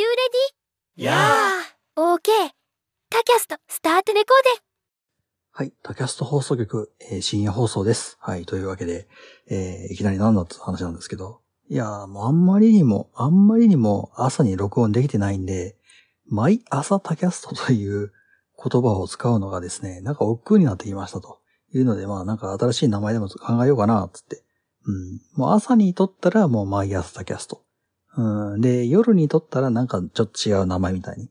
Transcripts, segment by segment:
you ready? Yeah OK! タキャスト、 start recording はい。タキャスト放送局、えー深夜放送です。はい。というわけで、えーいきなりなんだって話なんですけど。いやーもうあんまりにも、あんまりにも朝に録音できてないんで、毎朝タキャストという言葉を使うのがですね、なんか億劫になってきましたというので、まあなんか新しい名前でも考えようかな、つって。うん。もう朝に撮ったらもう毎朝タキャスト。で、夜に撮ったらなんかちょっと違う名前みたいに。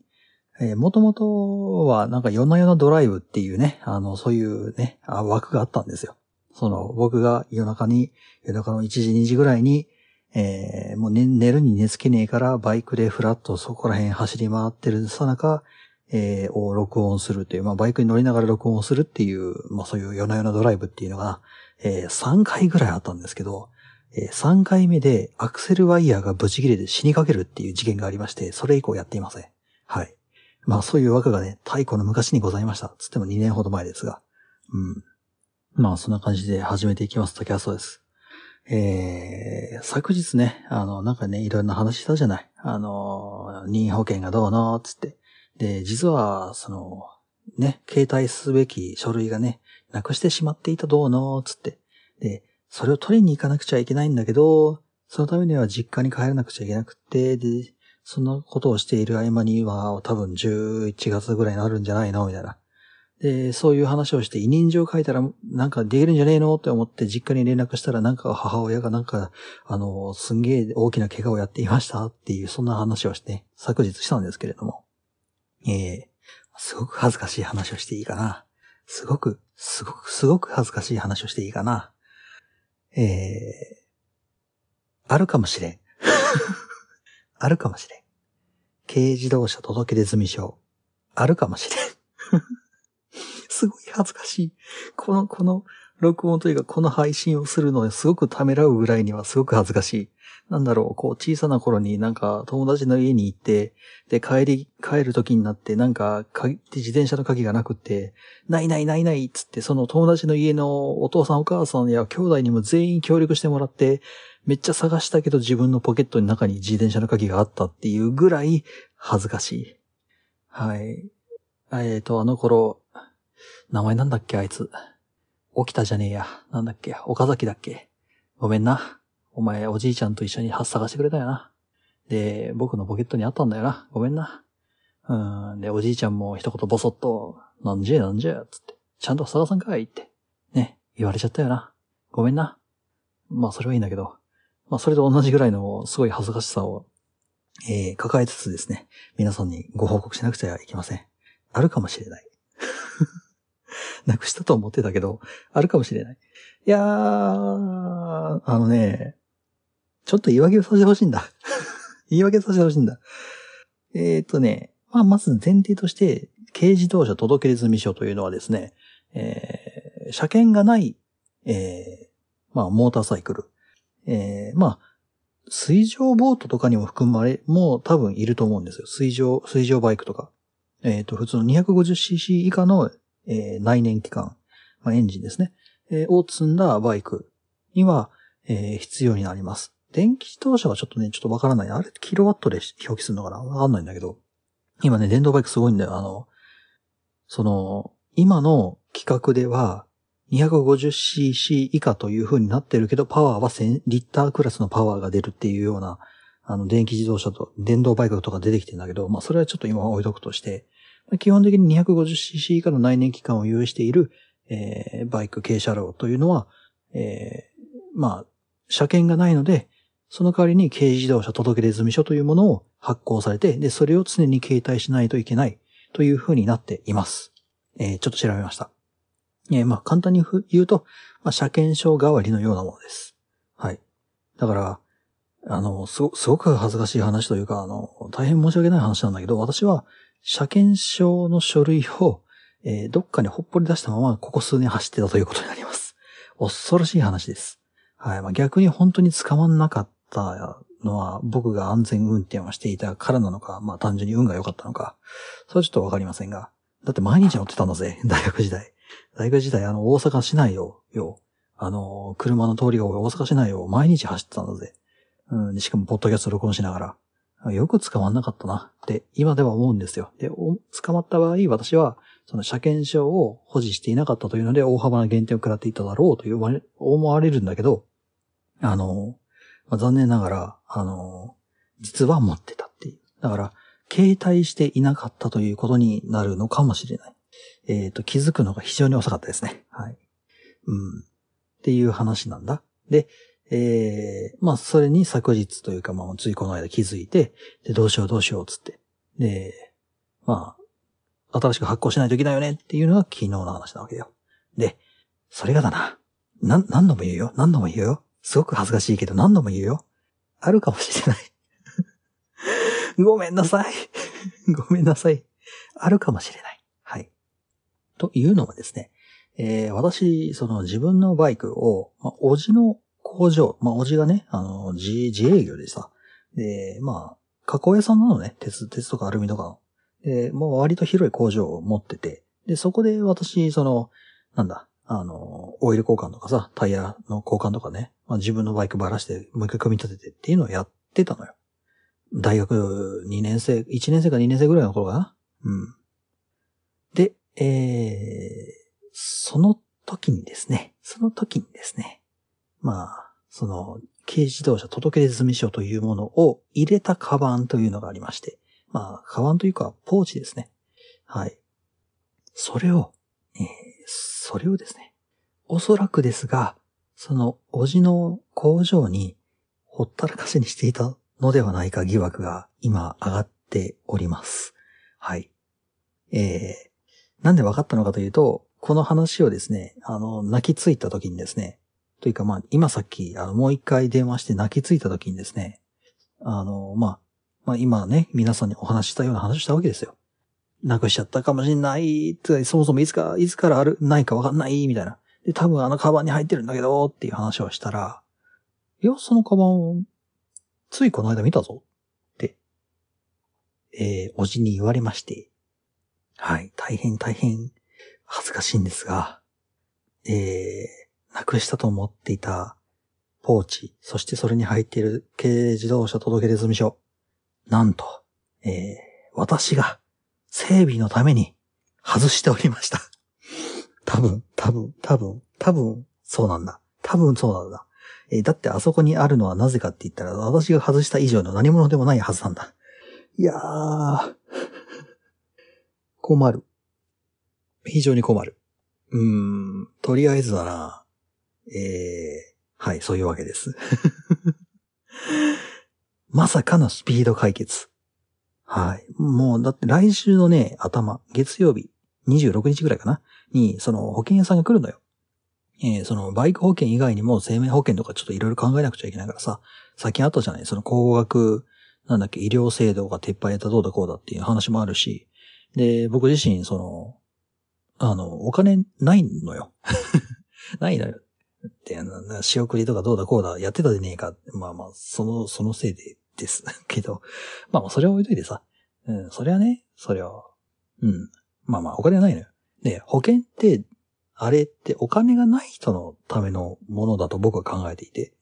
えー、もともとは、なんか夜な夜なドライブっていうね、あの、そういうね、あ枠があったんですよ。その、僕が夜中に、夜中の1時2時ぐらいに、えーもう寝寝るに寝つけねえから、バイクでフラッとそこら辺走り回ってるさなか、えーを録音するっていう、まあ、バイクに乗りながら録音するっていう、まあ、そういう夜な夜なドライブっていうのが、えー3回ぐらいあったんですけど、えー3回目でアクセルワイヤーがブチ切れて死にかけるっていう事件がありまして、それ以降やっていません。はい。まあそういう枠がね、太古の昔にございました。つっても2年ほど前ですが。うん。まあそんな感じで始めていきますとキャストです。えー、昨日ね、あの、なんかね、いろんな話したじゃない。あの、任意保険がどうの、つって。で、実は、その、ね、携帯すべき書類がね、なくしてしまっていたどうの、つって。で、それを取りに行かなくちゃいけないんだけど、そのためには実家に帰らなくちゃいけなくて、で、そんなことをしている合間には多分11月ぐらいになるんじゃないの？みたいな。で、そういう話をして委任状書いたらなんかできるんじゃねえの？って思って実家に連絡したらなんか母親がなんか、あの、すんげえ大きな怪我をやっていました？っていうそんな話をして、昨日したんですけれども。ええすごく恥ずかしい話をしていいかな。すごく、すごく、すごく恥ずかしい話をしていいかな。えーあるかもしれん。あるかもしれん。軽自動車届出済証。あるかもしれん。すごい恥ずかしい。この、この録音というか、この配信をするのですごくためらうぐらいにはすごく恥ずかしい。なんだろう、こう小さな頃になんか友達の家に行って、で、帰り、帰る時になってなんか、鍵自転車の鍵がなくって、ないないないないっつって、その友達の家のお父さんお母さんや兄弟にも全員協力してもらって、めっちゃ探したけど自分のポケットの中に自転車の鍵があったっていうぐらい恥ずかしい。はい。えっ、と、あの頃、名前なんだっけあいつ。起きたじゃねえや。なんだっけ？岡崎だっけ？ごめんな。お前、おじいちゃんと一緒に発探してくれたよな。で、僕のポケットにあったんだよな。ごめんな。うん。で、おじいちゃんも一言ボソッと、なんじゃなんじゃ、つって。ちゃんと探さんかいって。ね、言われちゃったよな。ごめんな。まあ、それはいいんだけど。まあ、それと同じぐらいのすごい恥ずかしさを、えー、抱えつつですね、皆さんにご報告しなくちゃいけません。あるかもしれない。なくしたと思ってたけど、あるかもしれない。いやー、あのね、ちょっと言い訳をさせてほしいんだ。言い訳させてほしいんだ。えー、っとね、まあ、まず前提として、軽自動車届出済証というのはですね、えー、車検がない、えー、まあ、モーターサイクル。えー、まあ、水上ボートとかにも含まれ、もう多分いると思うんですよ。水上、水上バイクとか。えっ、と、普通の 250cc 以下の、えー内燃機関、まあ、エンジンですね。えーを積んだバイクには、えー必要になります。電気自動車はちょっとね、ちょっとわからない。あれ、キロワットで表記するのかな？わかんないんだけど。今ね、電動バイクすごいんだよ。あの、その、今の規格では、250cc 以下という風になってるけど、パワーは1000リッタークラスのパワーが出るっていうような、あの、電気自動車と、電動バイクとか出てきてんだけど、まあ、それはちょっと今置いとくとして、基本的に 250cc 以下の内燃機関を有している、えーバイク軽車両というのは、えーまあ、車検がないので、その代わりに軽自動車届出済み書というものを発行されて、で、それを常に携帯しないといけないという風になっています。えーちょっと調べました。えーまあ、簡単に言うと、まあ、車検証代わりのようなものです。はい。だから、あの、すごすごく恥ずかしい話というか、あの、大変申し訳ない話なんだけど、私は、車検証の書類を、えーどっかにほっぽり出したまま、ここ数年走ってたということになります。恐ろしい話です。はい。まあ、逆に本当に捕まんなかったのは、僕が安全運転をしていたからなのか、まあ、単純に運が良かったのか、それはちょっとわかりませんが。だって毎日乗ってたんだぜ、大学時代。大学時代、あの、大阪市内を、よ、あの、車の通りが大阪市内を毎日走ってたんだぜ。うん、しかも、ポッドキャスト録音しながら。よく捕まんなかったなって今では思うんですよ。で、捕まった場合、私はその車検証を保持していなかったというので大幅な減点を食らっていただろうという思われるんだけど、あの、まあ、残念ながら、あの、実は持ってたっていう。だから、携帯していなかったということになるのかもしれない。えっ、ー、と、気づくのが非常に遅かったですね。はい。うん。っていう話なんだ。で、えー、まあ、それに昨日というか、まあ、ついこの間気づいて、で、どうしようどうしようつって。で、まあ、新しく発行しないといけないよねっていうのが昨日の話なわけよ。で、それがだな。な、何度も言うよ。何度も言うよ。すごく恥ずかしいけど何度も言うよ。あるかもしれない。ごめんなさい。ごめんなさい。あるかもしれない。はい。というのはですね、えー、私、その自分のバイクを、まあ、おじの工場、まあ、おじがね、あの、自、自営業でさ、で、まあ、加工屋さんなのね、鉄、鉄とかアルミとかの。で、もう割と広い工場を持ってて、で、そこで私、その、なんだ、あの、オイル交換とかさ、タイヤの交換とかね、まあ、自分のバイクばらしてもう一回組み立ててっていうのをやってたのよ。大学2年生、1年生か2年生ぐらいの頃かな。うん。で、えー、その時にですね、その時にですね、まあ、その、軽自動車届出済書というものを入れたカバンというのがありまして、まあ、カバンというか、ポーチですね。はい。それを、えー、それをですね、おそらくですが、その、おじの工場にほったらかしにしていたのではないか疑惑が今上がっております。はい。えー、なんで分かったのかというと、この話をですね、あの、泣きついた時にですね、というかまあ、今さっき、あの、もう一回電話して泣きついた時にですね、あの、まあ、まあ今ね、皆さんにお話したような話したわけですよ。なくしちゃったかもしんない、つそもそもいつか、いつからある、ないかわかんない、みたいな。で、多分あのカバンに入ってるんだけど、っていう話をしたら、いや、そのカバンを、ついこの間見たぞ。って、えー、おじに言われまして、はい、大変大変恥ずかしいんですが、えー、なくしたと思っていたポーチ、そしてそれに入っている軽自動車届出済書。なんと、えー、私が整備のために外しておりました。多分、多分、多分、多分、そうなんだ。多分そうなんだ。えー、だってあそこにあるのはなぜかって言ったら、私が外した以上の何者でもないはずなんだ。いやー、困る。非常に困る。うーん、とりあえずだな。ええー、はい、そういうわけです。まさかのスピード解決。はい。もう、だって来週のね、頭、月曜日、26日ぐらいかな？に、その保険屋さんが来るのよ。えー、そのバイク保険以外にも生命保険とかちょっといろいろ考えなくちゃいけないからさ、最近あったじゃない？その高額、なんだっけ、医療制度が撤廃やったどうだこうだっていう話もあるし、で、僕自身、その、あの、お金ないのよ。ないのよ。って、仕送りとかどうだこうだやってたでねえか。まあまあ、その、そのせいでです けど、まあまあそれは置いといてさ。うん、それはね、それは、うん。まあまあ、お金はないのよ。で、保険って、あれってお金がない人のためのものだと僕は考えていて、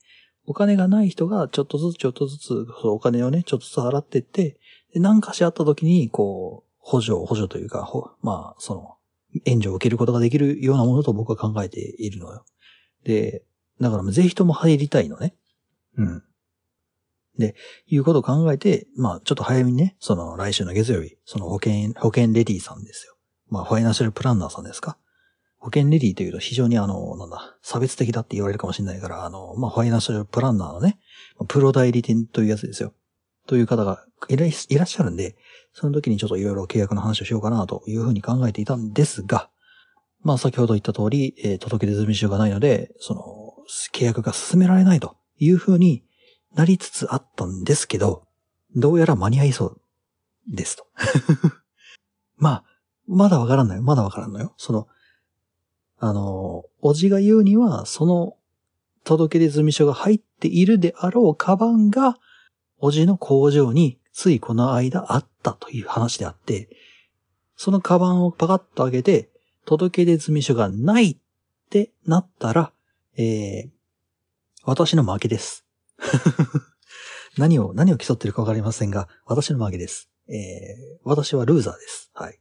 お金がない人がちょっとずつちょっとずつお金をね、ちょっとずつ払ってって、で、何かしあった時に、こう、補助、補助というか、まあ、その、援助を受けることができるようなものと僕は考えているのよ。で、だからぜひとも入りたいのね。うん。で、いうことを考えて、まあちょっと早めにね、その来週の月曜日、その保険、保険レディさんですよ。まあファイナンシャルプランナーさんですか？保険レディというと非常にあの、なんだ、差別的だって言われるかもしれないから、あの、まあファイナンシャルプランナーのね、プロ代理店というやつですよ。という方がいらっしゃるんで、その時にちょっといろいろ契約の話をしようかなというふうに考えていたんですが、まあ先ほど言った通り、えー、届け出済み書がないので、その、契約が進められないというふうになりつつあったんですけど、どうやら間に合いそうですと。まあ、まだわからんのよ。まだわからんのよ。その、あの、おじが言うには、その届け出済書が入っているであろうカバンが、おじの工場についこの間あったという話であって、そのカバンをパカッと開けて、届け出済書がないってなったら、えー、私の負けです。何を、何を競ってるかわかりませんが、私の負けです。えー、私はルーザーです。はい。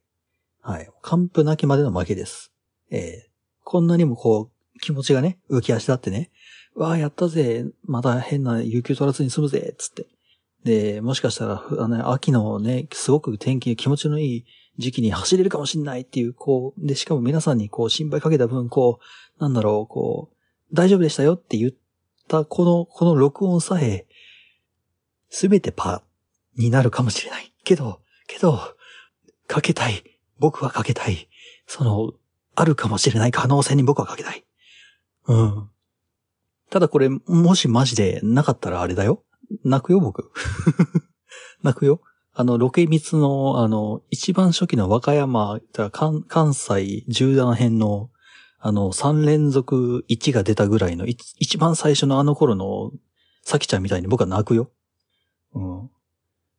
はい。完膚なきまでの負けです。えー、こんなにもこう、気持ちがね、浮き足立ってね、わあ、やったぜ、また変な有給取らずに済むぜ、つって。で、もしかしたら、あの、秋のね、すごく天気、気持ちのいい時期に走れるかもしんないっていう、こう、で、しかも皆さんにこう、心配かけた分、こう、なんだろう、こう、大丈夫でしたよって言った、この、この録音さえ、すべてパーになるかもしれない。けど、けど、かけたい。僕はかけたい。その、あるかもしれない可能性に僕はかけたい。うん。ただこれ、もしマジでなかったらあれだよ。泣くよ、僕。泣くよ。あの、ロケ密の、あの、一番初期の和歌山、関関西縦断編の、あの、3連続1が出たぐらいの、い一番最初のあの頃の、さきちゃんみたいに僕は泣くよ。うん。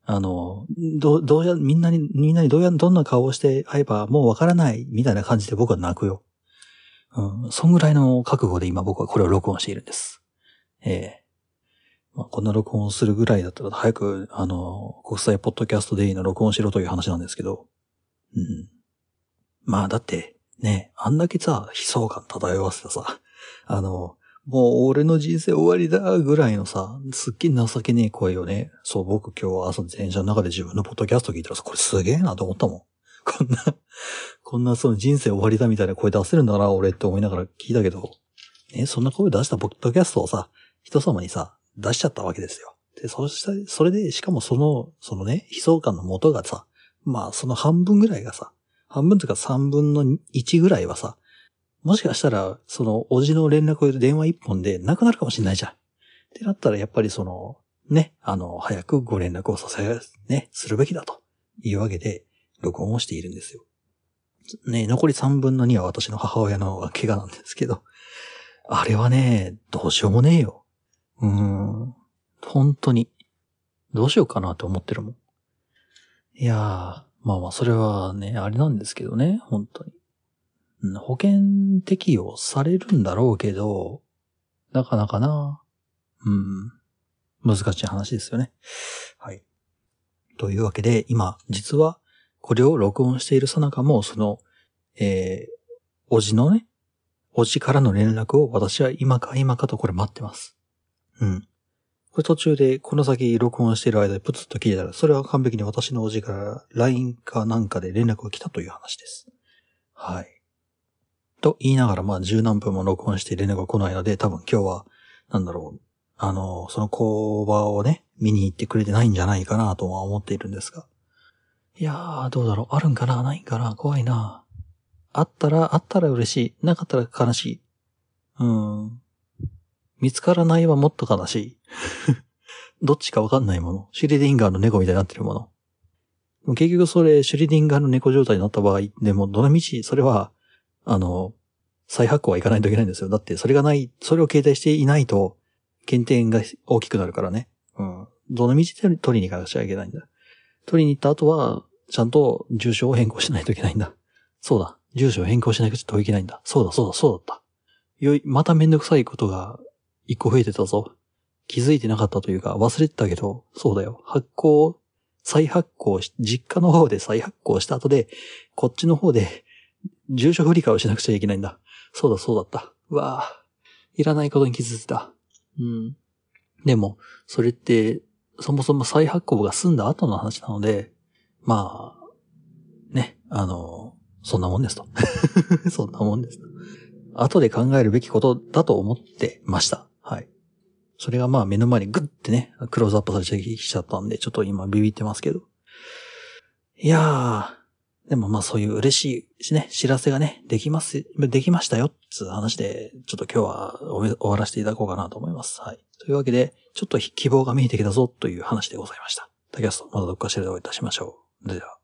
あの、ど、どうや、みんなに、みんなにどうや、どんな顔をして会えばもうわからない、みたいな感じで僕は泣くよ。うん。そんぐらいの覚悟で今僕はこれを録音しているんです。ええまあ、こんな録音するぐらいだったら早く、あの、国際ポッドキャストデイの録音しろという話なんですけど。うん。まあだって、ね、あんだけさ、悲壮感漂わせたさ、あの、もう俺の人生終わりだぐらいのさ、すっげえ情けねえ声をね、そう僕今日は朝電車の中で自分のポッドキャスト聞いたらさ、これすげえなと思ったもん。こんな、こんなその人生終わりだみたいな声出せるんだな、俺って思いながら聞いたけど、ね、そんな声出したポッドキャストをさ、人様にさ、出しちゃったわけですよ。で、そしたそれで、しかもその、そのね、悲壮感の元がさ、まあその半分ぐらいがさ、半分とか三分の一ぐらいはさ、もしかしたら、その、おじの連絡を電話一本でなくなるかもしれないじゃん。ってなったら、やっぱりその、ね、あの、早くご連絡をさせ、ね、するべきだというわけで、録音をしているんですよ。ね、残り三分の二は私の母親の怪我なんですけど、あれはね、どうしようもねえよ。うん、本当に。どうしようかなって思ってるもん。いやー、まあまあ、それはね、あれなんですけどね、本当に。うん保険適用されるんだろうけど、なかなかな。うん。難しい話ですよね。はい。というわけで、今、実は、これを録音しているさなかも、その、えー、おじのね、おじからの連絡を私は今か今かとこれ待ってます。うん。これ途中でこの先録音してる間でプツッと聞いたら、それは完璧に私のおじから LINE かなんかで連絡が来たという話です。はい。と言いながら、まあ十何分も録音して連絡が来ないので、多分今日は、なんだろう、あの、その工場をね、見に行ってくれてないんじゃないかなとは思っているんですが。いやー、どうだろう、あるんかな？ないんかな？怖いなあったら、あったら嬉しい。なかったら悲しい。うーん。見つからないはもっと悲しい。どっちかわかんないもの。シュリディンガーの猫みたいになってるもの。も結局それ、シュリディンガーの猫状態になった場合、でも、どのみち、それは、あの、再発行はいかないといけないんですよ。だって、それがない、それを携帯していないと、減点が大きくなるからね。うん。どのみち取りに行かなくちゃいけないんだ。取りに行った後は、ちゃんと住所を変更しないといけないんだ。そうだ。住所を変更しなくちゃいけないんだ。そうだ、そうだ、そうだった。よい、まためんどくさいことが一個増えてたぞ。気づいてなかったというか忘れてたけど、そうだよ。発行、再発行し、実家の方で再発行した後で、こっちの方で住所振り替えをしなくちゃいけないんだ。そうだ、そうだった。うわあいらないことに気づいた。うん。でも、それって、そもそも再発行が済んだ後の話なので、まあ、ね、あの、そんなもんですと。そんなもんです。後で考えるべきことだと思ってました。はい。それがまあ目の前にグッてね、クローズアップされてきちゃったんで、ちょっと今ビビってますけど。いやー、でもまあそういう嬉しいしね、知らせがね、できます、できましたよっ、つう話で、ちょっと今日は終わらせていただこうかなと思います。はい。というわけで、ちょっと希望が見えてきたぞという話でございました。竹安とまたどっかしらでお会いいたしましょう。では。